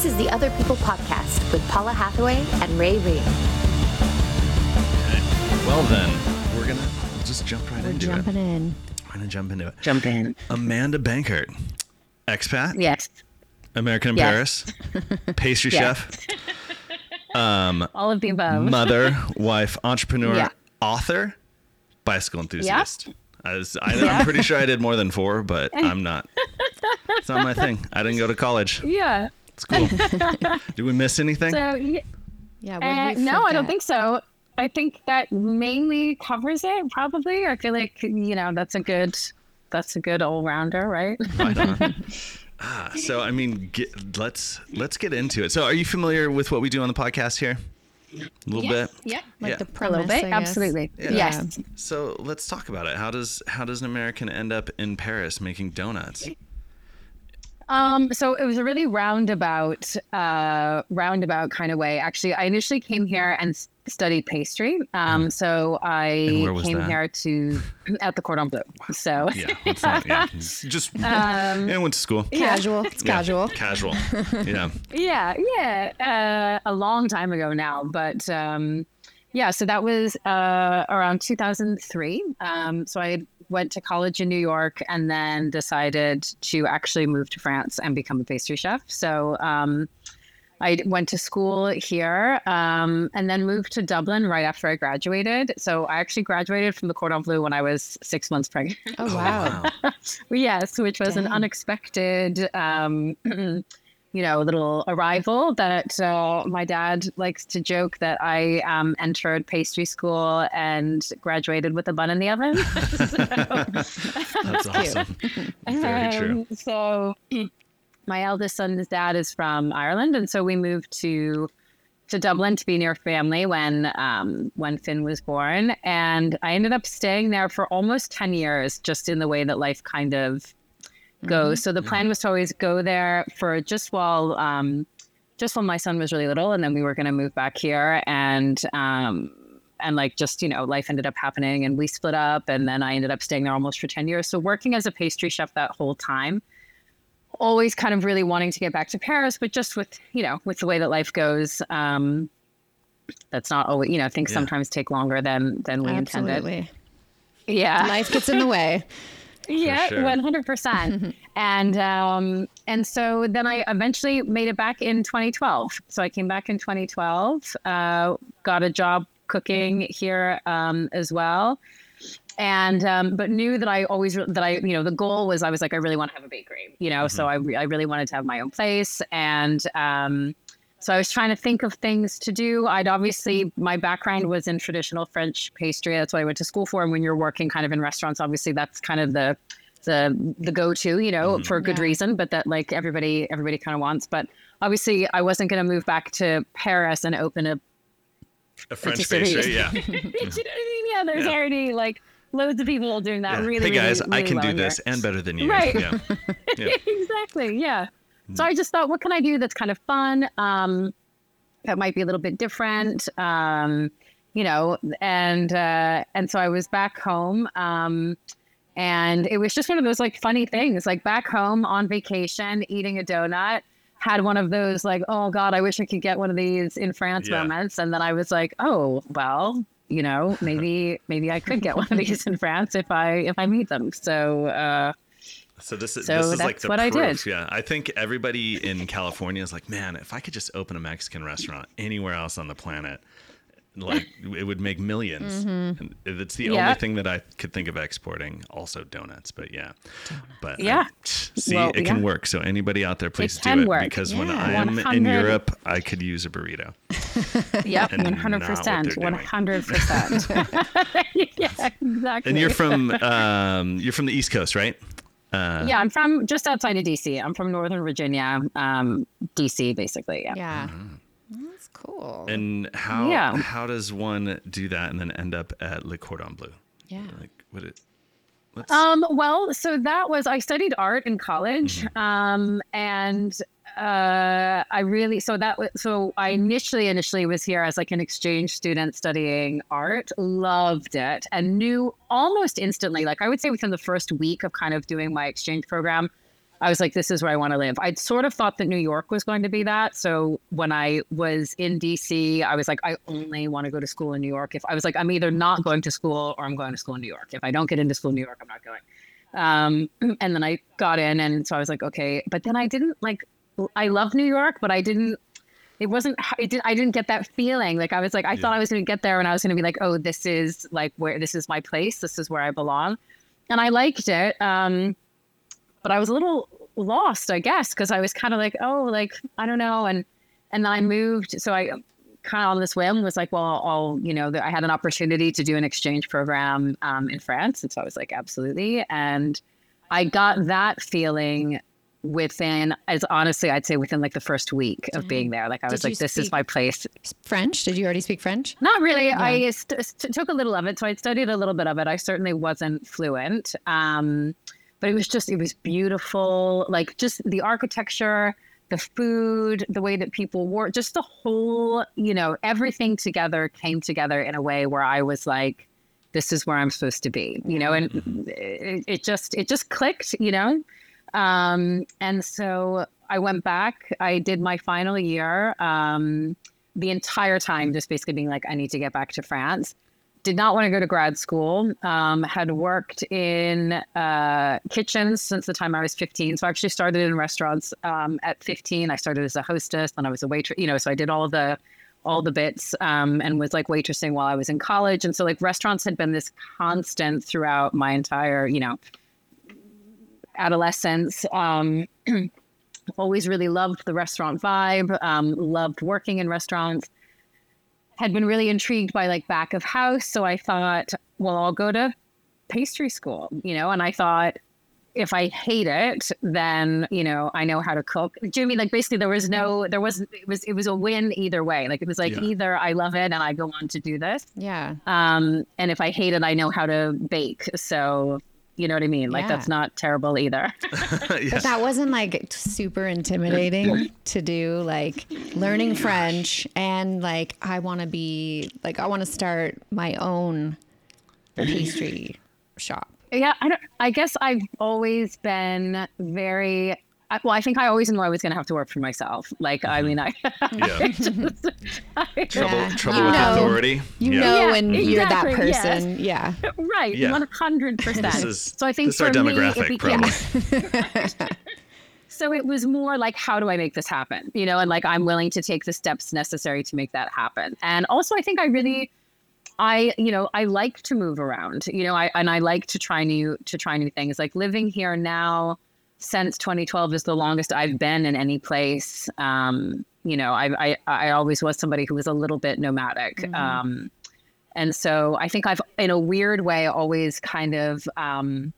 This is the Other People Podcast with Paula Hathaway and Ray Reed. Okay. Well, then, we're going to just jump right We're into jumping it. in. We're going to jump into it. Jump in. Amanda Bankert, expat, Yes. American in Yes. Paris, pastry Yes. chef, um, All of the above. mother, wife, entrepreneur, Yeah. author, bicycle enthusiast. I was, I, I'm pretty sure I did more than four, but I'm not. It's not my thing. I didn't go to college. yeah. It's cool. Did we miss anything? So yeah, Yeah. what uh, did we no, I don't think so. I think that mainly covers it. Probably. I feel like you know that's a good that's a good all rounder, right? Right ah, so I mean, get, let's let's get into it. So, are you familiar with what we do on the podcast here? A little bit. Yeah. Like Yeah. the A little bit. I guess. Absolutely. Yeah. Yes. So let's talk about it. How does how does an American end up in Paris making donuts? Um, so it was a really roundabout, uh, roundabout kind of way. Actually, I initially came here and studied pastry. Um, so I came that? here to at the Cordon Bleu. So Yeah, it's not, yeah. Just Um, yeah, went to school. Casual. It's Yeah, casual. Casual. Yeah. yeah, yeah, uh, a long time ago now, but um, yeah. So that was uh, around 2003. Um, so I went to college in New York and then decided to actually move to France and become a pastry chef. So um, I went to school here um, and then moved to Dublin right after I graduated. So I actually graduated from the Cordon Bleu when I was six months pregnant. Oh wow. yes, which was an unexpected, um, you know, little arrival that uh, my dad likes to joke that I um, entered pastry school and graduated with a bun in the oven. That's awesome. Very true. Um, so my eldest son's dad is from Ireland, and so we moved to to Dublin to be near family when um, when Finn was born, and I ended up staying there for almost ten years, just in the way that life kind of goes. So the plan was to always go there for just while. Um, just when my son was really little, and then we were going to move back here, and um, and like just you know life ended up happening and we split up and then i ended up staying there almost for 10 years so working as a pastry chef that whole time always kind of really wanting to get back to paris but just with you know with the way that life goes um that's not always you know things Yeah. sometimes take longer than than we intended yeah Life gets in the way. yeah, one hundred percent. And um, and so then I eventually made it back in 2012. So I came back in 2012, uh, got a job cooking here um, as well, and um, but knew that I always that I you know the goal was I was like I really want to have a bakery, you know, so I I really wanted to have my own place and. Um, so I was trying to think of things to do. I'd obviously my background was in traditional French pastry. That's what I went to school for. And when you're working kind of in restaurants, obviously that's kind of the the the go to, you know, mm-hmm. for a good Yeah. reason, but that like everybody everybody kind of wants. But obviously I wasn't going to move back to Paris and open a A French patisserie. pastry, yeah. you know mm-hmm. what I mean? Yeah, there's Yeah. already like loads of people doing that yeah. really. hey guys, really, I can well do here. this and better than you. Right. Yeah. Yeah. exactly. Yeah. So I just thought, what can I do that's kind of fun? Um, that might be a little bit different. Um, you know, and uh, and so I was back home. Um, and it was just one of those like funny things, like back home on vacation, eating a donut. Had one of those like, oh God, I wish I could get one of these in France Yeah. moments. And then I was like, oh well, you know, maybe maybe I could get one of these in France if I if I meet them. So uh, So this is So this is like the what I proof. did. Yeah, I think everybody in California is like, man, if I could just open a Mexican restaurant anywhere else on the planet, like it would make 1000000s And it's the Mm-hmm. Yeah. only thing that I could think of exporting. Also donuts, but yeah, but I- Yeah. see, Well, it can yeah. work. So anybody out there, please do it work. because when I am in Europe, I could use a burrito. Yep, one hundred percent, one hundred percent. Yeah, exactly. And you're from um, you're from the East Coast, right? Uh, yeah, I'm from just outside of DC. I'm from Northern Virginia, um, DC, basically. Yeah. Yeah. That's cool. And how Yeah. how does one do that and then end up at Le Cordon Bleu? yeah. Like what it let's Um, well, so that was I studied art in college, um, and uh, I really so that was so I initially initially was here as like an exchange student studying art, loved it, and knew almost instantly, like I would say within the first week of kind of doing my exchange program, I was like, this is where I want to live. I'd sort of thought that New York was going to be that. So when I was in DC, I was like, I only want to go to school in New York. If I was like, I'm either not going to school or I'm going to school in New York. If I don't get into school in New York, I'm not going. Um, and then I got in, and so I was like, okay. But then I didn't like. I love New York, but I didn't. It wasn't. It did, I didn't get that feeling. Like I was like, I thought I was going to get there, and I was going to be like, oh, this is like where this is my place. This is where I belong, and I liked it. Um, but I was a little lost, I guess, because I was kind of like, oh, like I don't know, and and then I moved. So I kind of on this whim was like, well, I'll, you know, I had an opportunity to do an exchange program um, in France, and so I was like, absolutely, and I got that feeling within as honestly i'd say within like the first week of being there like i was Did like this is my place French? Did you already speak French? not really. I st- st- took a little of it, so I studied a little bit of it. I certainly wasn't fluent, um, but it was just it was beautiful. Like just the architecture, the food, the way that people wore, just the whole, you know, everything together came together in a way where I was like, this is where I'm supposed to be, you know, and it, it just it just clicked, you know. Um, and so I went back. I did my final year. Um, the entire time, just basically being like, I need to get back to France. Did not want to go to grad school. Um, had worked in uh, kitchens since the time I was 15. So I actually started in restaurants um, at 15. I started as a hostess, then I was a waitress. You know, so I did all the all the bits um, and was like waitressing while I was in college. And so like restaurants had been this constant throughout my entire, you know, adolescence. Um, always really loved the restaurant vibe, um, loved working in restaurants. Had been really intrigued by like back of house. So I thought, well, I'll go to pastry school, you know, and I thought, if I hate it, then you know I know how to cook. Do you know what I mean like basically there was no there was it was it was a win either way. Like it was like Yeah. either I love it and I go on to do this, Yeah. um, and if I hate it, I know how to bake. So you know what I mean. Like Yeah. that's not terrible either. yeah. But that wasn't like super intimidating to do, like learning French and like I want to be like I want to start my own pastry shop. Yeah, I don't. I guess I've always been very. I- Well, I think I always knew I was going to have to work for myself. Like, I mean, mm-hmm. I. yeah. Mm-hmm. I- Trouble, Yeah. trouble You with know. authority. You yeah. know Yeah, when you're that exactly, yes. person. Yeah. right, one hundred percent. So I think this is our for me, it became- probably. So it was more like, how do I make this happen? You know, and like I'm willing to take the steps necessary to make that happen. And also, I think I really, I you know, I like to move around. You know, I and I like to try new to try new things. Like living here now since 2012 is the longest I've been in any place. Um, you know, I I I always was somebody who was a little bit nomadic. Um, and so I think I've, in a weird way, always kind of. Um,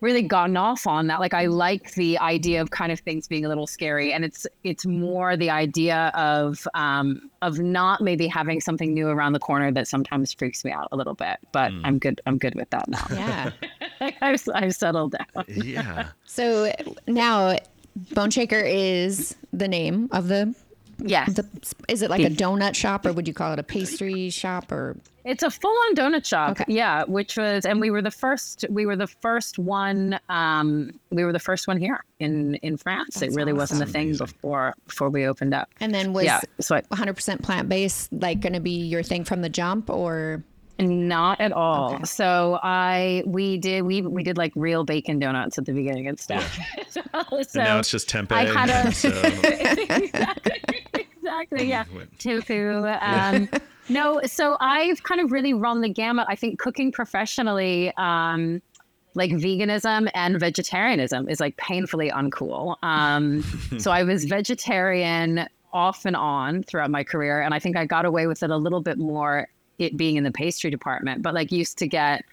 really gotten off on that like i like the idea of kind of things being a little scary and it's it's more the idea of um of not maybe having something new around the corner that sometimes freaks me out a little bit but i'm good i'm good with that now Yeah. I've, I've settled down yeah. So now Boneshaker is the name of the yes the is it like a donut shop or would you call it a pastry shop or It's a full-on donut shop. Okay. Yeah, which was, and we were the first. We were the first one. Um, we were the first one here in in France. it really wasn't a thing before before we opened up. and then was yeah, so I, 100% plant based like going to be your thing from the jump or Not at all. So I we did we we did like real bacon donuts at the beginning and stuff. so and now it's just tempeh. I had a- so, exactly, exactly, yeah. Tofu. Um, no, so I've kind of really run the gamut. I think cooking professionally, um, like veganism and vegetarianism is like painfully uncool. Um, so I was vegetarian off and on throughout my career, and I think I got away with it a little bit more, it being in the pastry department, but like used to get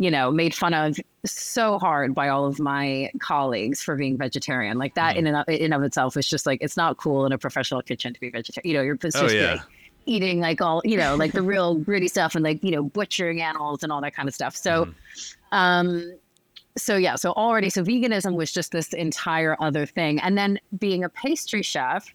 you know, made fun of so hard by all of my colleagues for being vegetarian. Like that in and of, in of itself is just like it's not cool in a professional kitchen to be vegetarian. You know, you're supposed Oh, to be yeah. Eating like all you know, like the real gritty stuff and like you know butchering animals and all that kind of stuff. So, um, so yeah, so already so veganism was just this entire other thing, and then being a pastry chef.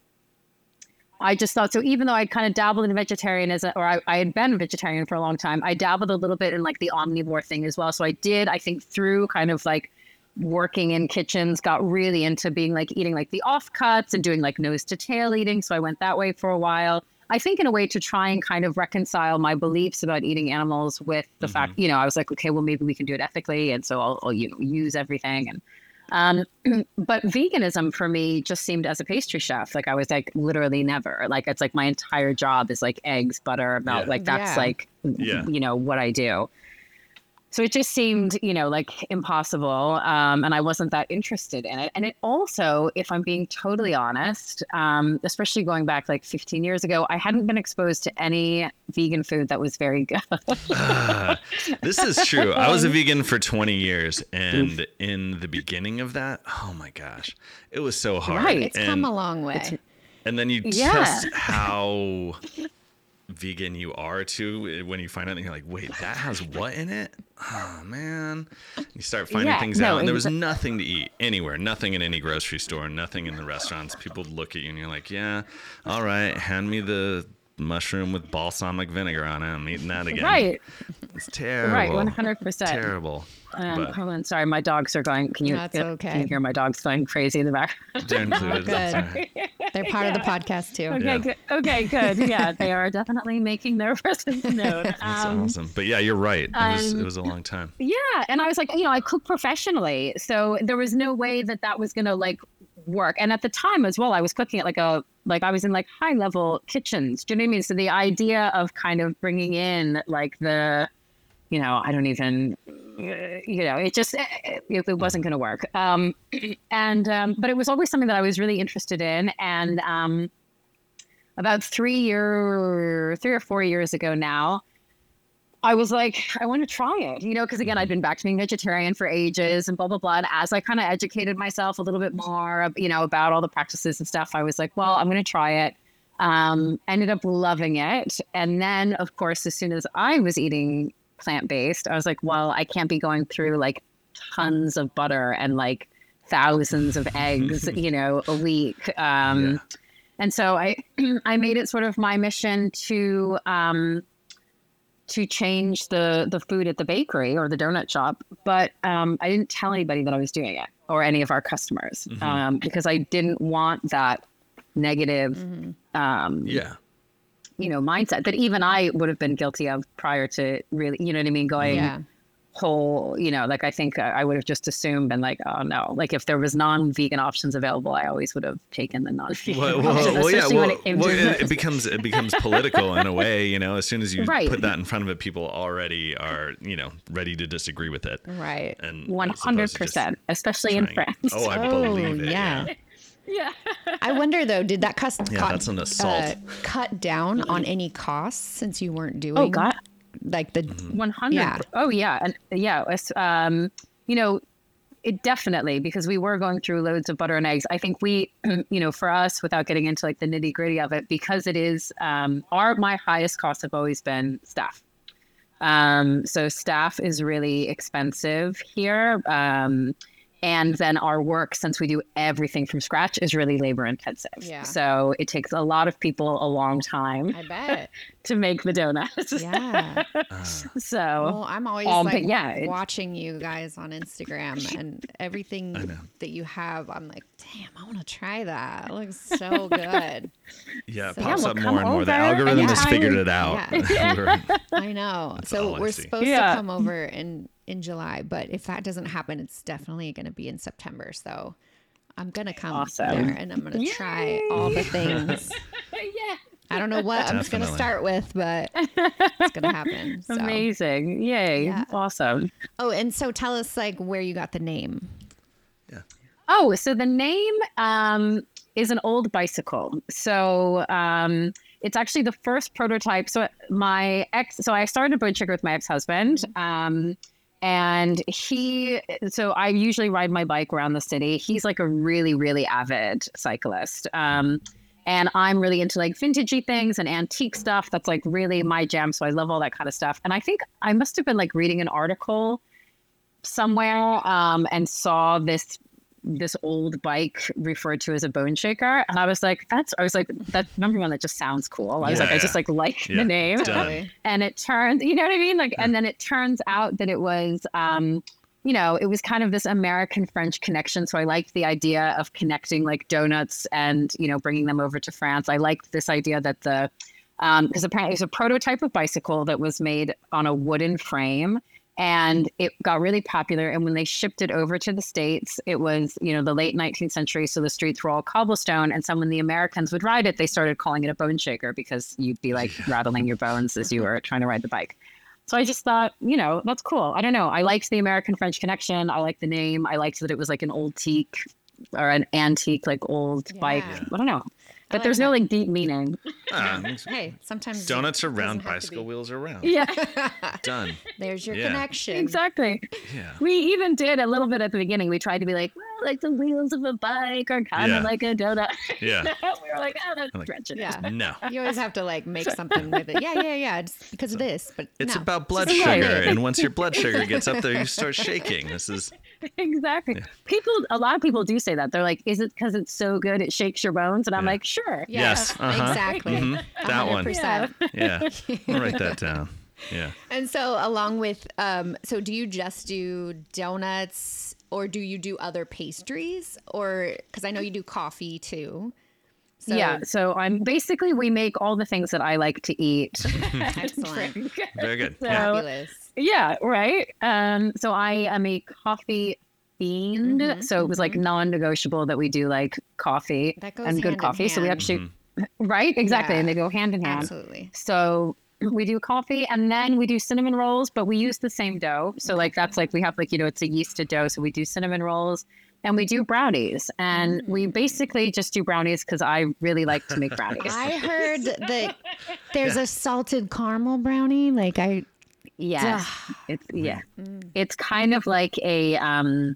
I just thought so. Even though I kind of dabbled in vegetarianism, or I, I had been vegetarian for a long time, I dabbled a little bit in like the omnivore thing as well. So I did, I think, through kind of like working in kitchens, got really into being like eating like the offcuts and doing like nose to tail eating. So I went that way for a while. I think in a way to try and kind of reconcile my beliefs about eating animals with the fact, you know, I was like, okay, well maybe we can do it ethically, and so I'll, I'll you know use everything and. Um, but veganism for me just seemed as a pastry chef, like I was like literally never. Like it's like my entire job is like eggs, butter, milk. Yeah. Like that's Yeah. like Yeah. you know what I do. So it just seemed, you know, like impossible. Um, and I wasn't that interested in it. And it also, if I'm being totally honest, um, especially going back like 15 years ago, I hadn't been exposed to any vegan food that was very good. Ah, this is true. I was a vegan for 20 years, and in the beginning of that, oh my gosh, it was so hard. Right. It's and, come a long way. and then you Yeah. test how vegan you are too eh, when you find out and you're like, wait, that has what in it? Oh man. You start finding Yeah, things no, out, and there was nothing to eat anywhere, nothing in any grocery store, nothing in the restaurants. People look at you and you're like, yeah, all right, hand me the mushroom with balsamic vinegar on it. I'm eating that again. right. It's terrible. Right. 100%. Terrible. Um, but hold on. Sorry. My dogs are going. Can you, That's can you hear my dogs going crazy in the back? they're included. good. They're part of the podcast too. Okay, Yeah. good. Okay, good. Yeah, they are definitely making their presence known. That's Um, awesome. But yeah, you're right. It was it um, was a long time. Yeah, and I was like, you know, I cook professionally, so there was no way that that was gonna like work. And at the time as well, I was cooking at like a like I was in like high level kitchens. Do you know what I mean? So the idea of kind of bringing in like the, you know, I don't even, you know, it just it, it wasn't gonna work. Um, and um, but it was always something that I was really interested in, and um, about three year, three or four years ago now. I was like, I want to try it, you know, because again, I'd been back to being vegetarian for ages and blah, blah, blah. And as I kind of educated myself a little bit more, you know, about all the practices and stuff, I was like, well, I'm going to try it. Um, ended up loving it. And then, of course, as soon as I was eating plant based, I was like, well, I can't be going through like tons of butter and like thousands of eggs, you know, a week. Um, Yeah. And so I, I made it sort of my mission to, um, to change the the food at the bakery or the donut shop, but um, I didn't tell anybody that I was doing it or any of our customers um, because I didn't want that negative, um, Yeah. you know, mindset that even I would have been guilty of prior to really, you know what I mean, going Yeah. Whole, you know, like I think I I would have just assumed and like, oh no, like if there was non-vegan options available, I always would have taken the non-vegan Well, well, option, well, yeah. Well, it well, to it, it becomes it becomes political in a way. You know, as soon as you Right. put that in front of it, people already are you know ready to disagree with it. Right. And One as opposed hundred to just percent, especially in France. Oh, I Oh, believe it. yeah. Yeah. yeah. I wonder though, did that cost Yeah, cut, that's an assault. uh, cut down on any costs since you weren't doing Oh God, like the Mm-hmm. one hundred. Yeah. Oh yeah, and yeah, it's, um, you know, it definitely because we were going through loads of butter and eggs. I think we, you know, for us, without getting into like the nitty gritty of it, because it is um, our my highest costs have always been staff. Um, so staff is really expensive here. Um, and then our work, since we do everything from scratch, is really labor intensive. Yeah. So it takes a lot of people a long time I bet. to make the donuts. Yeah. Uh, So Well, I'm always Um, but like yeah, watching you guys on Instagram and everything that you have. I'm like, damn, I want to try that. It looks so good. yeah, it So- pops Yeah, up well, more and come more. The algorithm and has try figured it. it out. Yeah. I know. That's so we're see. supposed Yeah. to come over in in July, but if that doesn't happen, it's definitely going to be in September. So I'm gonna come Awesome. there and I'm gonna try all the things. yeah. I don't know what I'm just gonna start with, but it's gonna happen. So. Amazing. Yay. Yeah. Awesome. Oh, and so tell us like where you got the name. Yeah. Oh, so the name um, is an old bicycle. So um, it's actually the first prototype. So my ex, so I started Boneshaker with my ex-husband. Um, and he, so I usually ride my bike around the city. He's like a really, really avid cyclist. Um, and I'm really into like vintagey things and antique stuff. That's like really my jam. So I love all that kind of stuff. And I think I must have been like reading an article somewhere um, and saw this this old bike referred to as a bone shaker. And i was like that's i was like that number one that just sounds cool. I was Yeah, like i just like like Yeah, the name done. and it turns you know what i mean? Like and then it turns out that it was um you know, it was kind of this American French connection. So I liked the idea of connecting like donuts and, you know, bringing them over to France. I liked this idea that the, because apparently it's a prototype of bicycle that was made on a wooden frame and it got really popular. And when they shipped it over to the states it was you know the late 19th century. So the streets were all cobblestone and so when the americans would ride it. They started calling it a bone shaker because you'd be like rattling your bones as you were trying to ride the bike. So i just thought you know that's cool. I don't know. I liked the american french connection. I liked the name. I liked that it was like an old teak or an antique like old bike. I don't know but like there's that. no like deep meaning Ah, Hey, sometimes donuts are it round, doesn't have to bicycle wheels are round. yeah Done. There's your Yeah. connection. exactly Yeah. We even did a little bit at the beginning. We tried to be like, well, like the wheels of a bike are kind Yeah. of like a donut. Yeah. we were like, oh, that's Like, stretching. Yeah. No. You always have to like make something with it. Yeah, yeah, yeah. It's because of this, but It's no. about blood Just sugar, and once your blood sugar gets up there, you start shaking. This is exactly. People, a lot of people do say that. They're like, is it because it's so good it shakes your bones? And I'm Yeah. like, sure. Yeah, Yes, uh-huh. exactly. Mhm. That one. 100%. yeah. I'll write that down. Yeah. And so, along with, um, so do you just do donuts, or do you do other pastries, or because I know you do coffee too. So, yeah. So I'm basically, we make all the things that I like to eat. excellent, Very good. So- Yeah. fabulous. Yeah, right. Um, so I am a coffee fiend. Mm-hmm, so it was like non-negotiable that we do like coffee That goes and good coffee. So we hand. actually, right, exactly, Yeah. and they go hand in hand. Absolutely. So we do coffee and then we do cinnamon rolls, but we use the same dough. So like that's like we have like you know it's a yeasted dough, so we do cinnamon rolls and we do brownies, and we basically just do brownies because I really like to make brownies. I heard that there's a salted caramel brownie. Like I, Yes. It's yeah. Mm. It's kind of like a um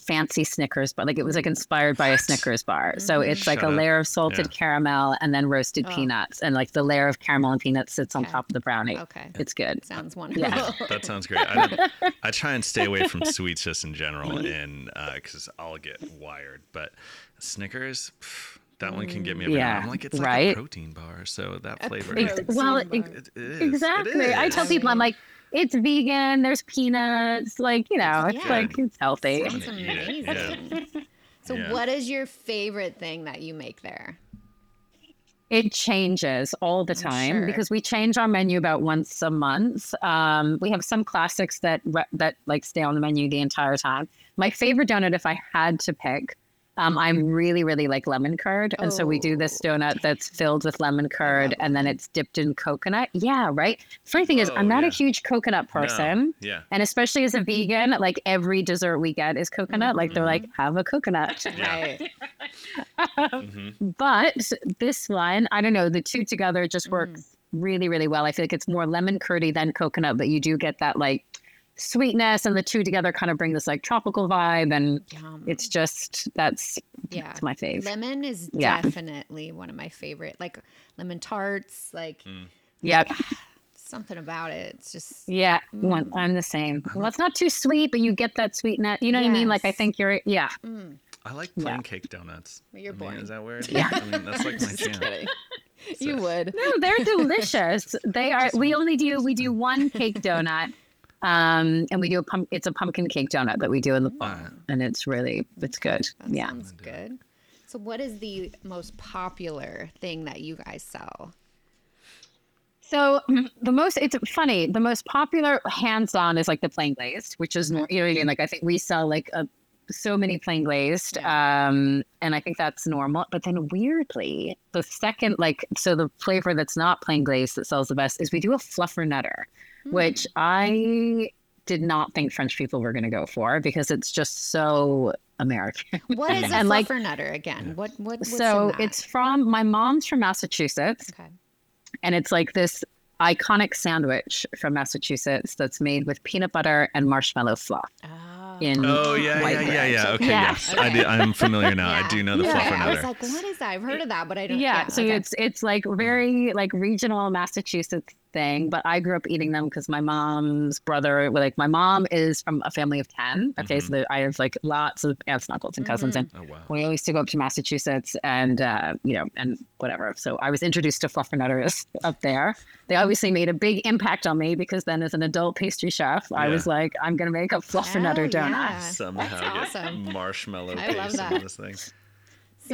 fancy Snickers, but like it was like inspired by a Snickers bar. Mm-hmm. So it's like a up. layer of salted Yeah. caramel and then roasted Oh. peanuts. And like the layer of caramel and peanuts sits on top of the brownie. okay, It's good. sounds wonderful. Yeah. That sounds great. I, I try and stay away from sweets just in general, mm-hmm. and because uh, I'll get wired. But Snickers, pff, that one can get me. Every Yeah, mm. yeah, I'm like it's like right? a protein bar, so that flavor. Ex- well, bar. ex- It- it is. It exactly. I tell people, I'm like, it's vegan, there's peanuts, like, you know, it's Yeah. like, it's healthy. Sounds I'm gonna eat it, amazing. So, Yeah. what is your favorite thing that you make there? It changes all the time sure. because we change our menu about once a month. Um, we have some classics that re- that like stay on the menu the entire time. My favorite donut, if I had to pick, um, I'm mm-hmm. really really like lemon curd, and so we do this oh. donut that's filled with lemon curd, and then it's dipped in coconut. Yeah, right. Funny thing is, Oh, I'm not a huge coconut No. person. Yeah. And especially as a vegan, like every dessert we get is coconut. Like they're like, mm-hmm. have a coconut. Yeah. Right. Mm-hmm. But this one, I don't know, the two together just works mm. really, really well. I feel like it's more lemon curdy than coconut, but you do get that like sweetness, and the two together kind of bring this like tropical vibe. And Yum. it's just that's yeah. it's my fave. Lemon is Yeah. definitely one of my favorite. Like lemon tarts, like mm. Yep. Ah, something about it. It's just Yeah. One, mm. I'm the same. Well, it's not too sweet, but you get that sweetness. You know what I mean? Like I think you're yeah. Mm. I like Yeah. cake donuts. You're I mean, boring. Is that weird? Yeah. I mean, that's like my jam. you would. No, they're delicious. They are. We only do we do one cake donut, um, and we do a pump. It's a pumpkin cake donut that we do in the fall, Uh, and it's really it's good. That yeah. sounds good. So, what is the most popular thing that you guys sell? So the most it's funny. The most popular hands on is like the plain glazed, which is nor- you know what I mean. Like I think we sell like a, so many plain glazed, um, and I think that's normal. But then weirdly, the second like so the flavor that's not plain glazed that sells the best is we do a fluffernutter, which I did not think French people were going to go for because it's just so American. What is a And, like- fluffer nutter again? What what? What's so in that? it's from my mom's from Massachusetts okay. and it's like this iconic sandwich from Massachusetts that's made with peanut butter and marshmallow fluff. Oh. In Oh yeah, white yeah, yeah, bread. yeah. Okay, Yeah. yes, I do. I'm familiar now. I do know the Yeah. fluffer I was like, what is that? I've heard of that, but I don't. Yeah, so okay. it's it's like very like regional Massachusetts thing, but I grew up eating them because my mom's brother, like my mom is from a family of 10. Okay. So there, I have like lots of aunts and uncles and cousins. And mm-hmm. Oh wow. we always to go up to Massachusetts and, uh, you know, and whatever. So I was introduced to fluffernutters up there. They obviously made a big impact on me because then as an adult pastry chef, I was like, I'm going to make a fluffernutter Oh, donut. yeah. Somehow That's get awesome. marshmallow I love paste that. this thing. So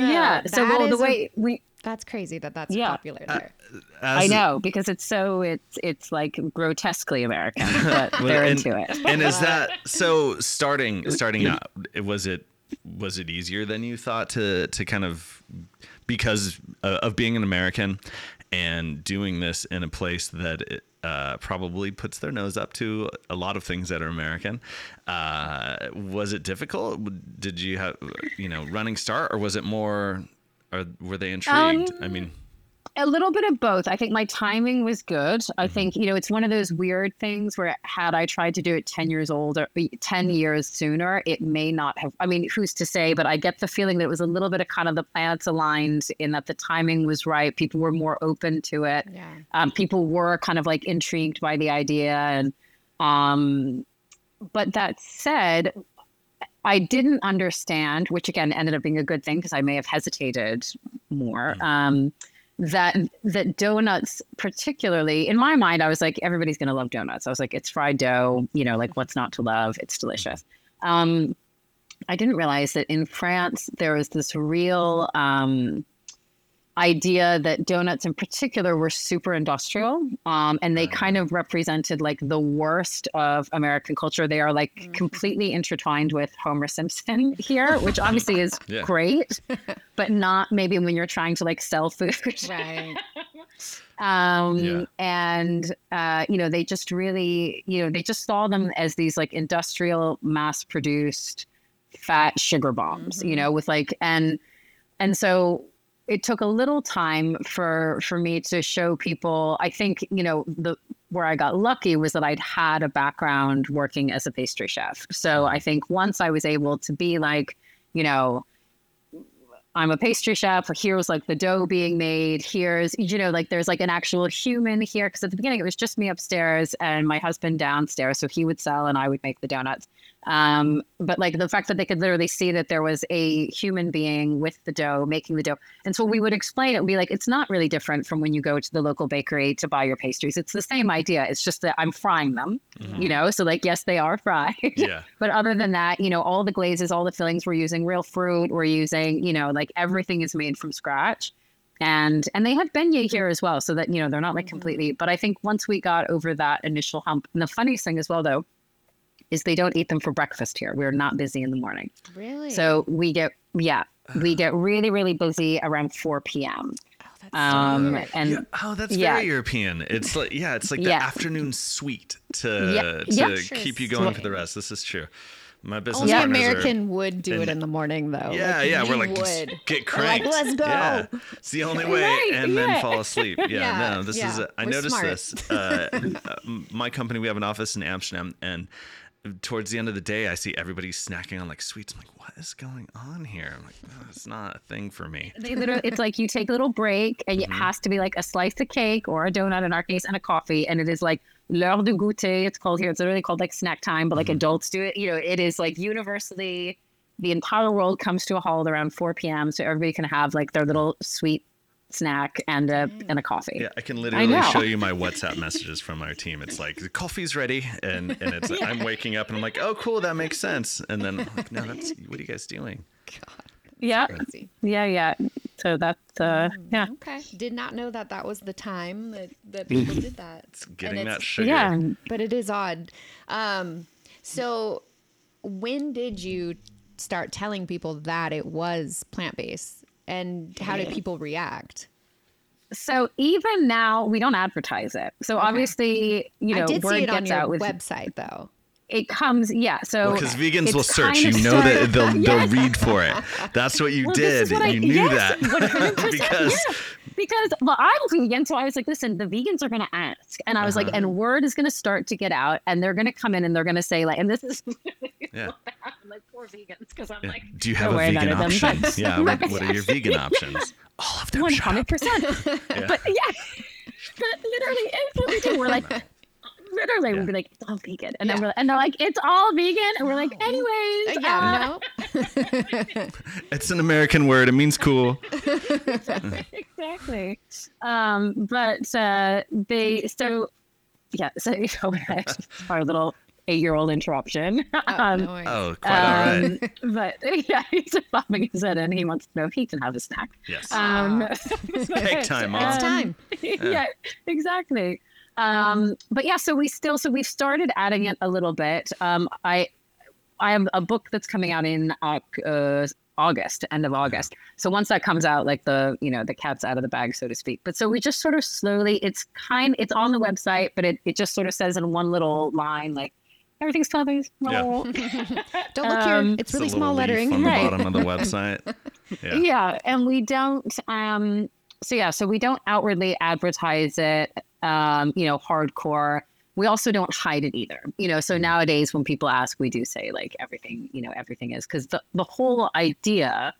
yeah. So well, the is a- way we, that's crazy that that's Yeah. popular there. I know because it's so it's it's like grotesquely American, but Well, they're and, into it. and is that so? Starting starting out, was it was it easier than you thought to to kind of because uh, of being an American and doing this in a place that it, uh, probably puts their nose up to a lot of things that are American. Uh, was it difficult? Did you have you know running start, or was it more? Or were they intrigued? I mean, A little bit of both. I think my timing was good. Mm-hmm. I think, you know, it's one of those weird things where had I tried to do it 10 years older, 10 years sooner, it may not have. I mean, who's to say? But I get the feeling that it was a little bit of kind of the planets aligned in that the timing was right. People were more open to it. Yeah. Um, people were kind of like intrigued by the idea. And, um, but that said, I didn't understand, which again ended up being a good thing because I may have hesitated more. Um, that that donuts, particularly in my mind, I was like, everybody's gonna love donuts. I was like, it's fried dough, you know, like what's not to love? It's delicious. Um, I didn't realize that in France there was this real um, idea that donuts in particular were super industrial um, and they kind of represented like the worst of american culture they are like completely intertwined with homer simpson here which obviously is Yeah. great but not maybe when you're trying to like sell food Right. um Yeah. and uh you know they just really you know they just saw them as these like industrial mass produced fat sugar bombs you know with like and and so it took a little time for for me to show people i think you know the where i got lucky was that i'd had a background working as a pastry chef so i think once i was able to be like you know I'm a pastry chef. Here's like the dough being made. Here's, you know, like there's like an actual human here. Cause at the beginning it was just me upstairs and my husband downstairs. So he would sell and I would make the donuts. Um, but like the fact that they could literally see that there was a human being with the dough making the dough. And so we would explain it and be like, it's not really different from when you go to the local bakery to buy your pastries. It's the same idea. It's just that I'm frying them, you know? So like, yes, they are fried. yeah. But other than that, you know, all the glazes, all the fillings, we're using real fruit. We're using, you know, like everything is made from scratch. And and they have beignet here as well, so that you know they're not like completely. But I think once we got over that initial hump, and the funniest thing as well though, is they don't eat them for breakfast here. We're not busy in the morning, Really? so we get yeah we get really really busy around four p.m. oh, that's Um, weird. and Yeah. Oh, that's yeah. very European. It's like yeah, it's like the Yeah. afternoon sweet to Yeah. to Yeah. keep you going for the rest. This is true. My business Only partners are- American would do it in the morning, though. yeah, Like, yeah. we We're like would. get We're like, "Let's go." Yeah. It's the only way, Right, and then fall asleep. Yeah, Yeah, no, this is. yeah, A, I we're noticed smart. this. Uh, uh, my company, we have an office in Amsterdam, and towards the end of the day, I see everybody snacking on like sweets. I'm like, what is going on here? I'm like, no, it's not a thing for me. They literally, it's like you take a little break, and Mm-hmm. it has to be like a slice of cake or a donut in our case, and a coffee, and it is like l'heure du goûter. It's called here. It's literally called like snack time, but like Mm-hmm. adults do it. You know, it is like universally, the entire world comes to a halt around 4 p.m. So everybody can have like their little sweet snack and a and a coffee. Yeah, I can literally know. show you my WhatsApp messages from our team. It's like the coffee's ready, and and it's I'm waking up and I'm like, oh cool, that makes sense. And then I'm like, no, that's what are you guys doing? God, yeah, Crazy. yeah, yeah. So that's uh, yeah, Okay. Did not know that that was the time that, that people did that. It's getting And that it's- sugar. yeah. But it is odd. Um, so when did you start telling people that it was plant based? And how did people react? So even now, we don't advertise it. So obviously, you know, I did word see it gets on your out with website though. it comes. Yeah. So Because vegans will search, you know that they'll Yes. they'll read for it. That's what you Well, did. is what I- you knew yes, that because yeah. Because well, I'm vegan, so I was like, listen, the vegans are going to ask, and I was like, Uh-huh. and word is going to start to get out, and they're going to come in and they're going to say like, and this is yeah. like poor vegans because I'm yeah. like, Do you have a vegan of them, option? but- yeah. What, what are your vegan options? All of them. hundred percent. But yeah, But literally, it's what we do. We're like, literally, we'd be like, it's all vegan, and then we're, like, and they're like, it's all vegan, and we're like, anyways, uh, yeah, no. It's an American word. It means cool. exactly. Um, but uh, they so yeah. So our little eight-year-old interruption. um, no. Oh, quite all right. um, but yeah, he's popping his head in. He wants to know if he can have a snack. Yes. Um, Take time, Mom. It's time. yeah, exactly. Um, but yeah, so we still so we've started adding it a little bit. Um, I I have a book that's coming out in uh, uh, August, end of August. So once that comes out, like the you know the cat's out of the bag, so to speak. But so we just sort of slowly. It's kind. It's on the website, but it it just sort of says in one little line like everything's covered. Yeah. Don't look Um, here. It's It's a really little small leaf lettering. on the Right. bottom of the website. Yeah. yeah and we don't um so yeah so we don't outwardly advertise it um you know hardcore. We also don't hide it either you know so nowadays when people ask we do say like everything you know everything is because the, the whole idea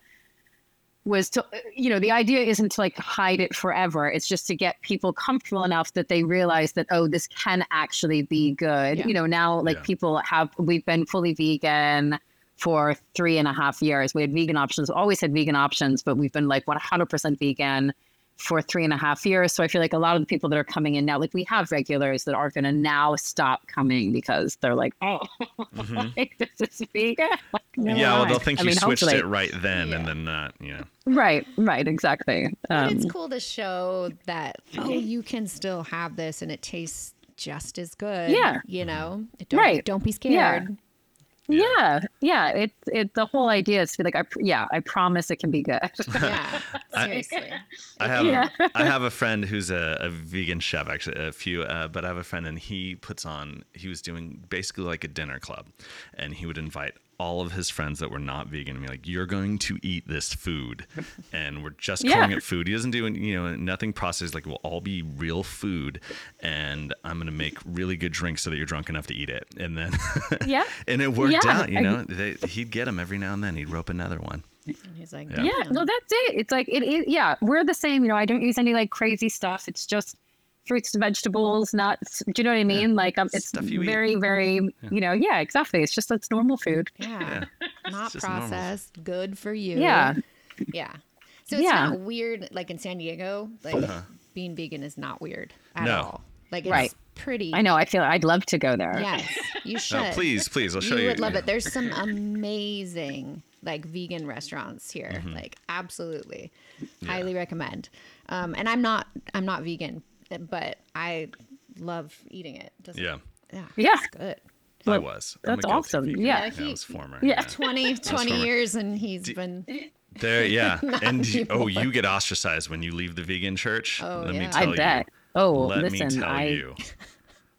was to you know the idea isn't to like hide it forever. It's just to get people comfortable enough that they realize that oh this can actually be good. Yeah. you know now like Yeah. people have we've been fully vegan for three and a half years. We had vegan options always had vegan options but we've been like 100% vegan for three and a half years so i feel like a lot of the people that are coming in now like we have regulars that are going to now stop coming because they're like oh like, this is vegan Like, never Mm-hmm. Yeah, well, they'll think I you mean, switched hopefully. it right then and then not. Yeah. Right, right, exactly. But Um, it's cool to show that oh, you can still have this and it tastes just as good. Yeah. you know. Don't, Right. Don't be Yeah. scared. yeah, yeah. It, it. The whole idea is to be like, I, yeah, I promise it can be good. Yeah, seriously. I have Yeah. I have a friend who's a, a vegan chef, actually a few, uh, but I have a friend and he puts on. He was doing basically like a dinner club, and he would invite all of his friends that were not vegan and be like, "You're going to eat this food," and we're just calling Yeah. it food. He doesn't do you know nothing processed. Like, we'll all be real food, and I'm gonna make really good drinks so that you're drunk enough to eat it, and then yeah, and it worked Yeah, out. You know, they, he'd get them every now and then. He'd rope another one. And he's like, Yeah. yeah. No, that's it. It's like it is. Yeah, we're the same. You know, I don't use any like crazy stuff. It's just fruits, and vegetables, nuts. Do you know what I mean? Like, um, it's Stuff you eat. very, very. You know, yeah, exactly. It's just it's normal food. yeah, not just normal. processed, good for you. Yeah. yeah. So it's Yeah. not weird. Like in San Diego, like being vegan is not weird at No. all. Like it's Right. pretty. I know. I feel I'd love to go there. Yes, you should. No, please, please, I'll show you you. would love it. There's some amazing like vegan restaurants here. Mm-hmm. Like absolutely, highly recommend. Um, and I'm not I'm not vegan, but I love eating it. Doesn't- Yeah. yeah, Yeah. it's good. I was. I'm a that's guilty awesome. vegan. Yeah. I he- was former. Yeah. 20, 20 former. years and he's been There, yeah. and you- oh, you get ostracized when you leave the vegan church. Oh, Let me yeah. tell I bet. you. Oh, Let listen, me tell I you.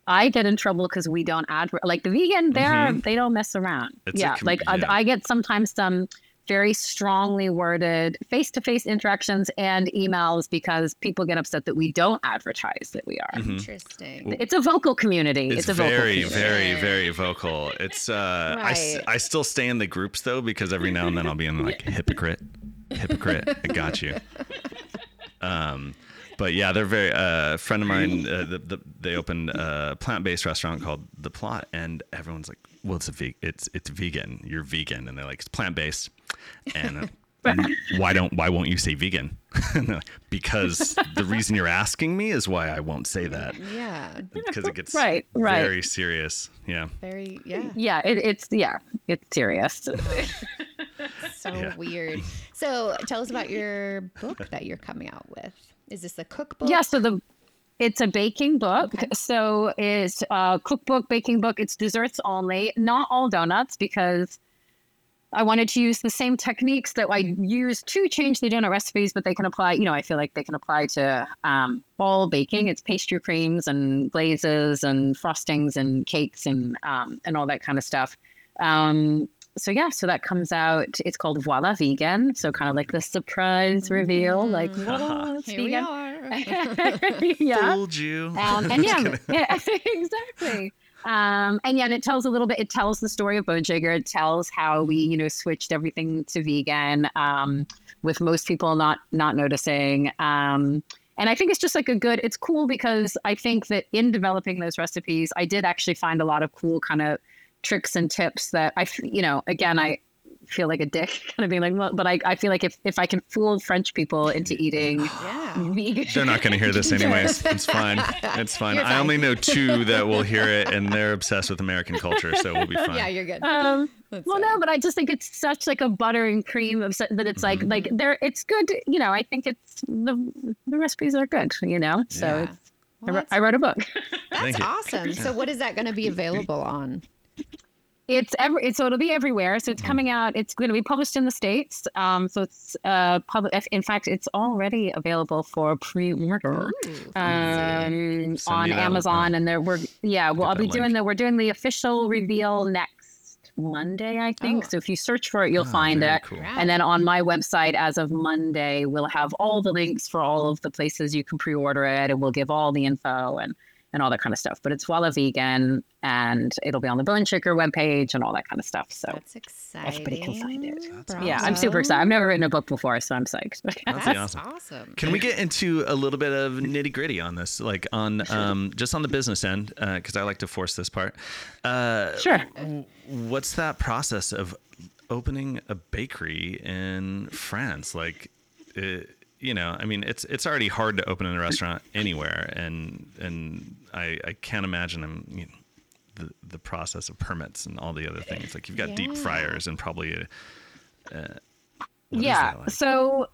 I get in trouble because we don't adver like the vegan. They're they don't mess around. Mm-hmm. It's a yeah, com- like I- yeah. I, get sometimes some very strongly worded face-to-face interactions and emails because people get upset that we don't advertise that we are. interesting. It's a vocal community. Mm-hmm. It's, It's, a vocal very, community. very, very vocal. It's uh, I, s- Right. I still stay in the groups though because every now and then I'll be in like hypocrite, hypocrite. I got you. Um, but yeah, they're very. Uh, a friend of mine, uh, the, the, they opened a plant-based restaurant called The Plot, and everyone's like, "Well, it's a ve- it's it's vegan. You're vegan," and they're like, "It's plant-based," and. uh, why don't why won't you say vegan? And they're like, because the reason you're asking me is why I won't say that yeah, because it gets Right, right. very serious. Yeah. very yeah. Yeah, it, it's yeah, it's serious. So Yeah. weird. So tell us about your book that you're coming out with. Is this a cookbook? Yeah, so the it's a baking book. So it's a cookbook, baking book. It's desserts only, not all donuts, because I wanted to use the same techniques that I use to change the donut recipes, but they can apply. You know, I feel like they can apply to um, all baking. It's pastry creams and glazes and frostings and cakes and um, and all that kind of stuff. Um, so yeah, so that comes out. It's called Voila Vegan. So kind of like the surprise reveal, like whoa, it's Here we vegan. are. yeah. Fooled you. Um, and yeah, yeah, exactly. Um, and yet it tells a little bit. It tells the story of Bone. It tells how we, you know, switched everything to vegan, um, with most people not not noticing. Um, and I think it's just like a good. It's cool because I think that in developing those recipes, I did actually find a lot of cool kind of tricks and tips that I, you know, again, I feel like a dick kind of being like, well, but I, I feel like if, if I can fool French people into eating Yeah. vegan, They're not going to hear this anyways. It's fine. It's fine. You're I fine. only know two that will hear it, and they're obsessed with American culture, so we'll be fine. Yeah, you're good. um, well, it. no, but I just think it's such like a butter and cream of that it's like Mm-hmm. like there. It's good, you know. I think it's the the recipes are good, you know. So Yeah. it's, I, wrote, I wrote a book. that's awesome. So what is that going to be available on? It's every it's, so it'll be everywhere. So it's Mm-hmm. coming out. It's going to be published in the states. Um, so it's uh public. In fact, it's already available for pre-order um, on Amazon. And there we're yeah. Well, I'll be doing the we're doing the official reveal next Monday, I think. Oh. So if you search for it, you'll Ah, find it. cool. And then on my website, as of Monday, we'll have all the links for all of the places you can pre-order it, and we'll give all the info and and all that kind of stuff. But it's Voila Vegan, and it'll be on the Boneshaker webpage and all that kind of stuff. So That's exciting. everybody can find it. That's yeah, I'm super excited. I've never written a book before, so I'm psyched. That's That's awesome. awesome. Can we get into a little bit of nitty gritty on this, like on um, just on the business end, because I like to force this part. Uh, sure. what's that process of opening a bakery in France? Like, uh, you know, I mean, it's it's already hard to open in a restaurant anywhere, and and I, I can't imagine them. You know, the, the process of permits and all the other things like you've got deep fryers and probably a, uh, yeah. like? So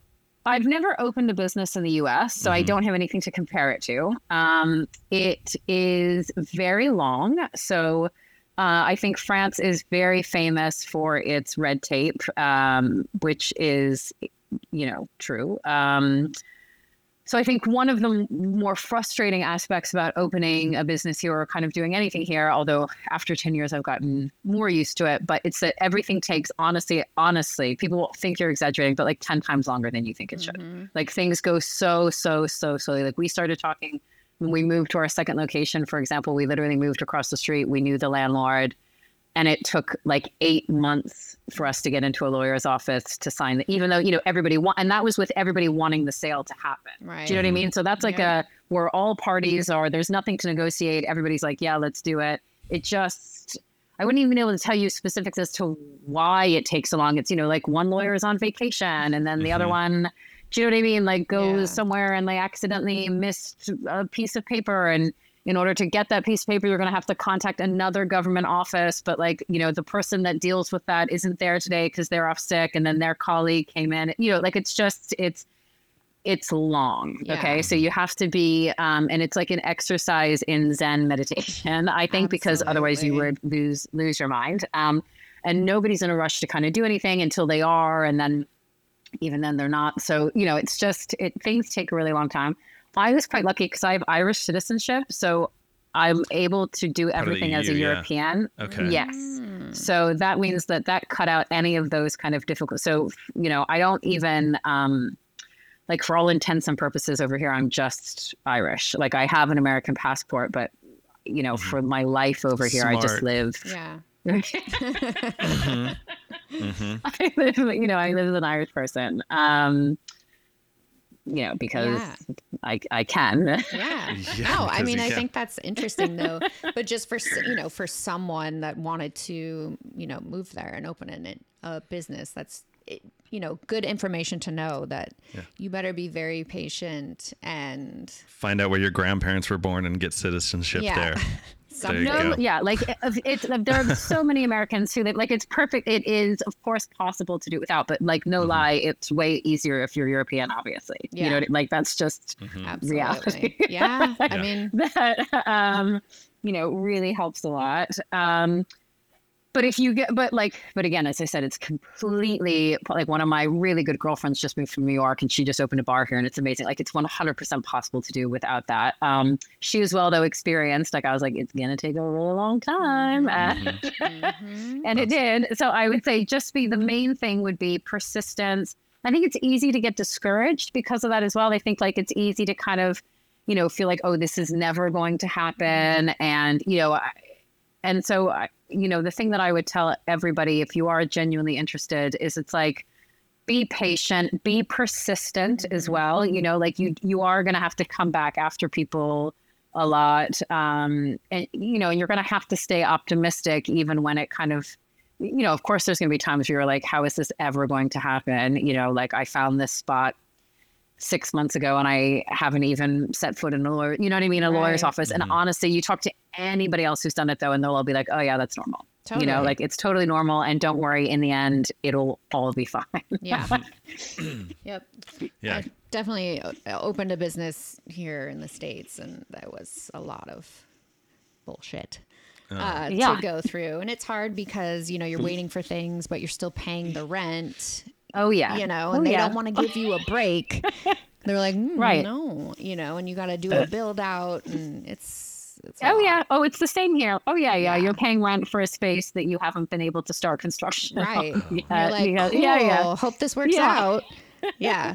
I've never opened a business in the US, so I Mm-hmm. don't have anything to compare it to. Um, it is very long. So uh, I think France is very famous for its red tape, um, which is, you know, true. Um, so I think one of the more frustrating aspects about opening a business here or kind of doing anything here, although after 10 years I've gotten more used to it, but it's that everything takes honestly, honestly, people will think you're exaggerating, but like 10 times longer than you think it should. Like things go so, so, so slowly. Like we started talking when we moved to our second location, for example, we literally moved across the street. We knew the landlord and it took like eight months for us to get into a lawyer's office to sign the even though you know everybody want and that was with everybody wanting the sale to happen. Right. do you know what i mean? So that's like Yeah. a where all parties are there's nothing to negotiate. Everybody's like yeah let's do it. It just i wouldn't even be able to tell you specifics as to why it takes so long. It's you know like one lawyer is on vacation and then the other mm-hmm. one do you know what i mean? Like goes Yeah. somewhere and they accidentally missed a piece of paper and in order to get that piece of paper, you're going to have to contact another government office. But like, you know, the person that deals with that isn't there today because they're off sick, and then their colleague came in. You know, like it's just it's it's long. Yeah. Okay, so you have to be, um, and it's like an exercise in Zen meditation. I think because otherwise you would lose lose your mind. Um, and nobody's in a rush to kind of do anything until they are, and then even then they're not. So you know, it's just it things take a really long time. I was quite lucky because I have Irish citizenship, so I'm able to do of the everything as a EU, yeah. European. Okay. Yes. Mm. So that means that that cut out any of those kind of difficult. So you know, I don't even um, like for all intents and purposes over here, I'm just Irish. Like I have an American passport, but you know, for my life over here, I just live. Yeah. hmm I live, you know, I live as an Irish person. Um, you know, because Yeah. I I can. Yeah. Yeah, no, I mean, I can. think that's interesting though. but just for you know, for someone that wanted to, you know, move there and open an, a business, that's it- you know, good information to know that you better be very patient and Find out where your grandparents were born and get citizenship Yeah. there. Some No, yeah, like if it's there are so many Americans who live like it's perfect. It is of course possible to do it without, but like no lie, it's way easier if you're European. Obviously, you know, what I- like that's just absolutely. reality. Yeah. I mean, that um, you know really helps a lot. Um, but if you get, but like, but again, as I said, it's completely like one of my really good girlfriends just moved from New York and she just opened a bar here and it's amazing. Like it's 100% possible to do without that. Um, she was well though experienced. Like I was like, it's gonna take a really long time, Uh, mhm. and it did. So I would say just be the main thing would be persistence. I think it's easy to get discouraged because of that as well. I think like it's easy to kind of, you know, feel like, oh, this is never going to happen. And, you know, I, and so, I, you know, the thing that I would tell everybody, if you are genuinely interested, is it's like, be patient, be persistent as well. You know, like you you are going to have to come back after people a lot, um, and you know, and you're going to have to stay optimistic even when it kind of, you know, of course, there's going to be times where you're like, how is this ever going to happen? You know, like I found this spot six months ago and I haven't even set foot in a lawyer, you know what I mean, a lawyer's Right. office. And mm-hmm. honestly, you talk to anybody else who's done it though, and they'll all be like, oh yeah, that's normal. You know, like it's totally normal. And don't worry, in the end, it'll all be fine. Yeah. yep. Yeah. I definitely o- opened a business here in the States, and that was a lot of bullshit. Oh. Uh, Yeah. to go through and it's hard because you know you're mm. waiting for things but you're still paying the rent Oh yeah. you know Oh, and they yeah. don't want to give you a break they're like "Mm, Right. no you know and you got to do a build out and it's, it's Oh lot. yeah. Oh, it's the same here. Oh yeah, yeah. Yeah. You're paying rent for a space that you haven't been able to start construction. right yeah, like yeah, cool. yeah, yeah. hope this works Yeah. out yeah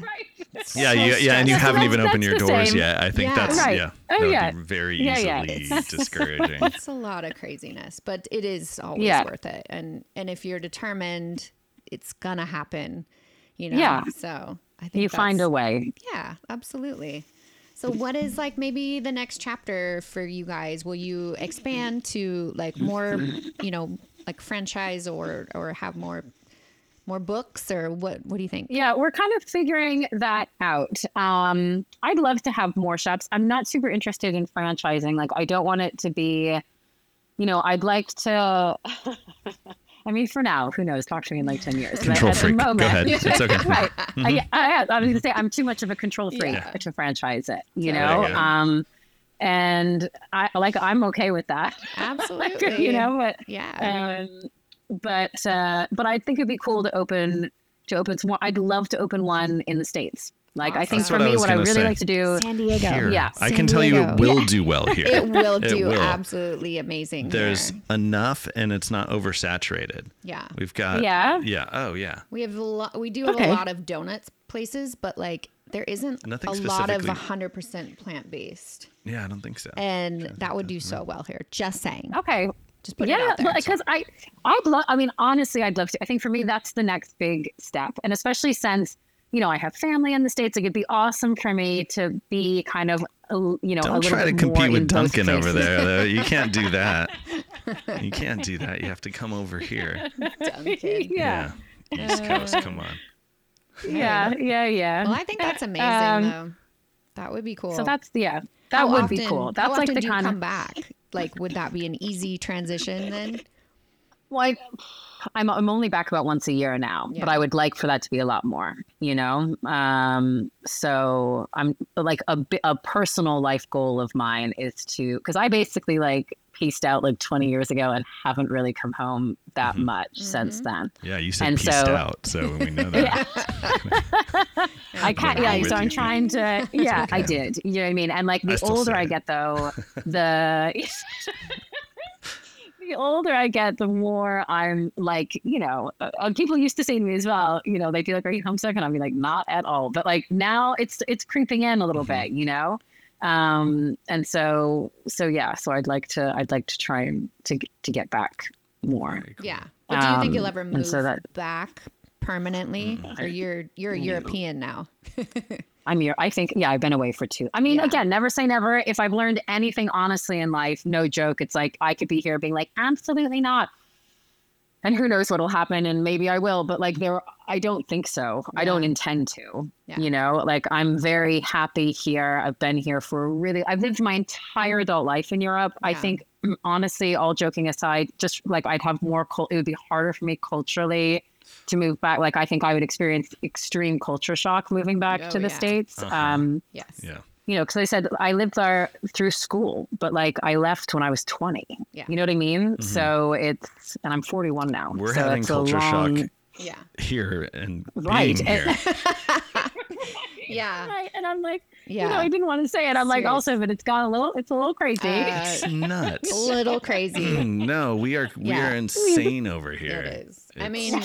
Yeah, so you, yeah, and you haven't even opened your doors same. yet. I think Yeah. that's Right. yeah, Oh, that would yeah. be very Yeah, yeah. easily discouraging. it's a lot of craziness but it is always Yeah. worth it and and if you're determined it's gonna happen you know Yeah. so i think You find a way. yeah absolutely so what is like maybe the next chapter for you guys will you expand to like more you know like franchise or or have more more books or what what do you think Yeah, we're kind of figuring that out. Um, I'd love to have more shops. I'm not super interested in franchising. Like, I don't want it to be, you know, I'd like to. I mean, for now, who knows? Talk to me in like ten years. But Control at the freak. Go ahead. It's okay. right. I, I, I was going to say I'm too much of a control freak Yeah. to franchise it. You know, you go. um, and I like I'm okay with that. absolutely you know, but yeah um, but uh, but I think it'd be cool to open to open some more. I'd love to open one in the states. Like I think That's for what me, was what I really say. like to do. san diego Here, Yeah. I San can tell you it Diego. will do well here. it will It do will. absolutely amazing There's here. enough, and it's not oversaturated. yeah We've got Yeah? yeah, oh yeah. We have a lot. We do have Okay. a lot of donuts places, but like there isn't Nothing a lot of 100% plant based, Yeah, I don't think so. and that would do so well here. Just saying. Okay. Just put it yeah, out there. because I, I'd love. I mean, honestly, I'd love to. I think for me, that's the next big step, and especially since you know I have family in the states, it could be awesome for me to be kind of, you know, Don't little try to bit more compete with Dunkin' over there. Though. You can't do that. You can't do that. You have to come over here. Dunkin'. Yeah. East Coast, come on. Yeah, yeah, yeah. Well, I think that's amazing, Um, though. That would be cool. So that's yeah, that How would be often- cool. how That's like often the do you come of back. Like, would that be an easy transition then? Like I'm I'm only back about once a year now, Yeah. but I would like for that to be a lot more, you know. Um, so I'm like a a personal life goal of mine is to because I basically like pieced out like 20 years ago and haven't really come home that Mm-hmm. much since then. Yeah, you said And pieced so- out, so we know that. I can't. Yeah, so I'm you. trying to. Yeah, I did. You know what I mean? And like the still older I get, though, the the older I get, the more I'm like, you know, uh, uh, people used to say to me as well. You know, they'd be like, "Are you homesick?" And I'd be like, "Not at all." But like now, it's it's creeping in a little Mm-hmm. bit. You know. Um, and so, so yeah, so I'd like to, I'd like to try and to, to get back more. Yeah. But do you think you'll Um, ever and move so that- back permanently, or you're you're a European now? I'm here. I think, yeah, I've been away for two. I mean, Yeah. again, never say never. If I've learned anything honestly in life, no joke, it's like I could be here being like, absolutely not. And who knows what'll happen, and maybe I will, but like there, I don't think so. I don't intend to. Yeah. You know, like I'm very happy here. I've been here for really. I've lived my entire adult life in Europe. I think, honestly, all joking aside, just like I'd have more. Cul- it would be harder for me culturally to move back. Like I think I would experience extreme culture shock moving back Oh, to the yeah. states. Uh-huh. Um, Yes. Yeah. you know, because I said I lived there through school, but like I left when I was 20. Yeah. You know what I mean? So it's, and I'm 41 now. We're so having culture long- shock Yeah. here and Right, being here. Yeah. Right, and I'm like, Yeah. you know, I didn't want to say it. I'm like, also, but it's gone a little, it's a little crazy. Uh, It's nuts. a little crazy. no, we are we Yeah. are insane over here. It is. I mean,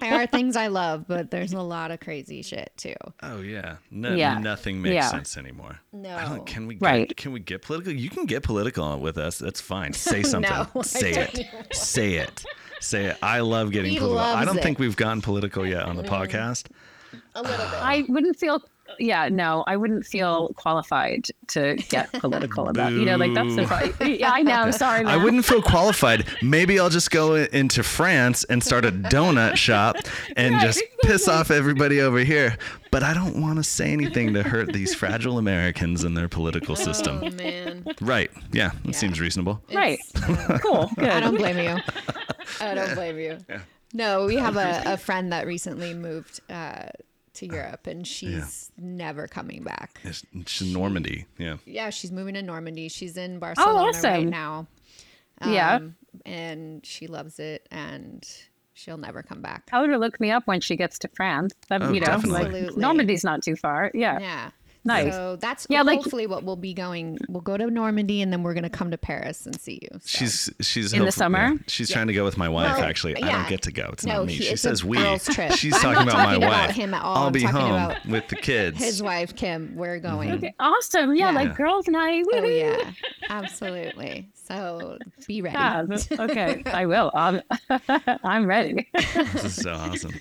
there are things I love, but there's a lot of crazy shit too. Oh yeah. No, Yeah. nothing makes Yeah. sense anymore. No. can we get, Right. can we get political? You can get political with us. That's fine. Say something. No, Say don't it. Say it. say it. I love getting He political. I don't it. think we've gotten political yet on the podcast. A little bit. I wouldn't feel. Yeah, no, I wouldn't feel qualified to get political about. You know, like that's the. Boo. Yeah, I know. Sorry, man. I wouldn't feel qualified. Maybe I'll just go into France and start a donut shop and just piss off everybody over here. But I don't want to say anything to hurt these fragile Americans and their political oh, system. Oh man. Right. Yeah, that seems reasonable. Right. It's- Cool. Good. I don't blame you. I don't blame you. No, we have a, a friend that recently moved uh, to Europe and she's never coming back. It's, it's Normandy. Yeah. Yeah, she's moving to Normandy. She's in Barcelona right awesome. now. Yeah. Um, And she loves it and she'll never come back. Tell her to look me up when she gets to France. That, Oh, you know, definitely. like Normandy's not too far. Yeah. Yeah. Nice. So that's Yeah, like- hopefully what we'll be going. We'll go to Normandy and then we're going to come to Paris and see you. So. She's she's In the summer? yeah. She's trying to go with my wife. Well, actually, I don't get to go. It's No, not me. he- she says we. trip. She's I'm talking about my about wife. him at all. I'll I'm be home about with the kids. his wife Kim. We're going. Okay, Awesome. Yeah, Yeah. like girls' night. Oh yeah, absolutely. So be ready. Yeah, okay, I will. I'm, I'm ready. this is so awesome.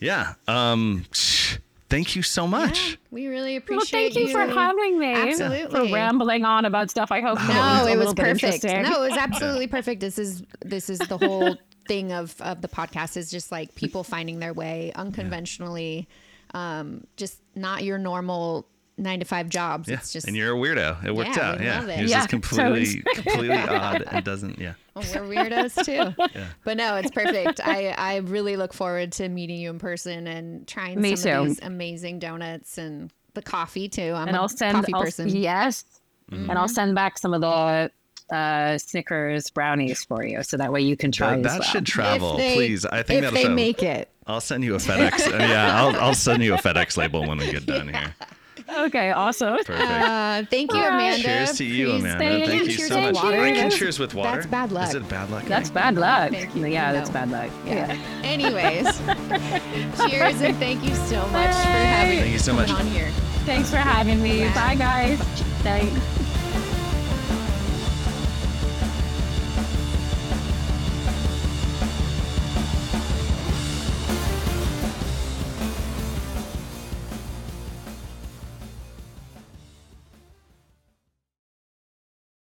Yeah. Um. shh, Thank you so much. We really appreciate Well, thank you for having me. Absolutely. For rambling on about stuff. I hope that No, was it was perfect. No, it was absolutely perfect. This is this is the whole thing of of the podcast is just like people finding their way unconventionally, um, just not your normal nine to five jobs. Yeah. It's just and you're a weirdo. It worked Yeah, out. Yeah. love it. He was Yeah, just completely, completely odd and doesn't. Yeah. Oh, we're weirdos too. yeah. But no, it's perfect. I, I really look forward to meeting you in person and trying Me some of these amazing donuts and the coffee too. I'm and a I'll send. coffee I'll, person. Yes, and I'll send back some of the uh, Snickers brownies for you, so that way you can try That, as that well. should travel, they- please. I think if that'll they travel. make it. I'll send you a FedEx. uh, yeah, I'll, I'll send you a FedEx label when we get done here. Okay, awesome. Perfect. Uh, thank you, Amanda. cheers to you, Please Amanda. stay Thank you Cheers so much. water. I can cheers with water. that's bad luck. Is it bad luck? That's bad luck. Thank you. Yeah, that's bad luck. Yeah. Anyways, cheers and thank you so much for having Thank you so much. on here. Thanks for having me. Yeah. Bye, guys. Thanks.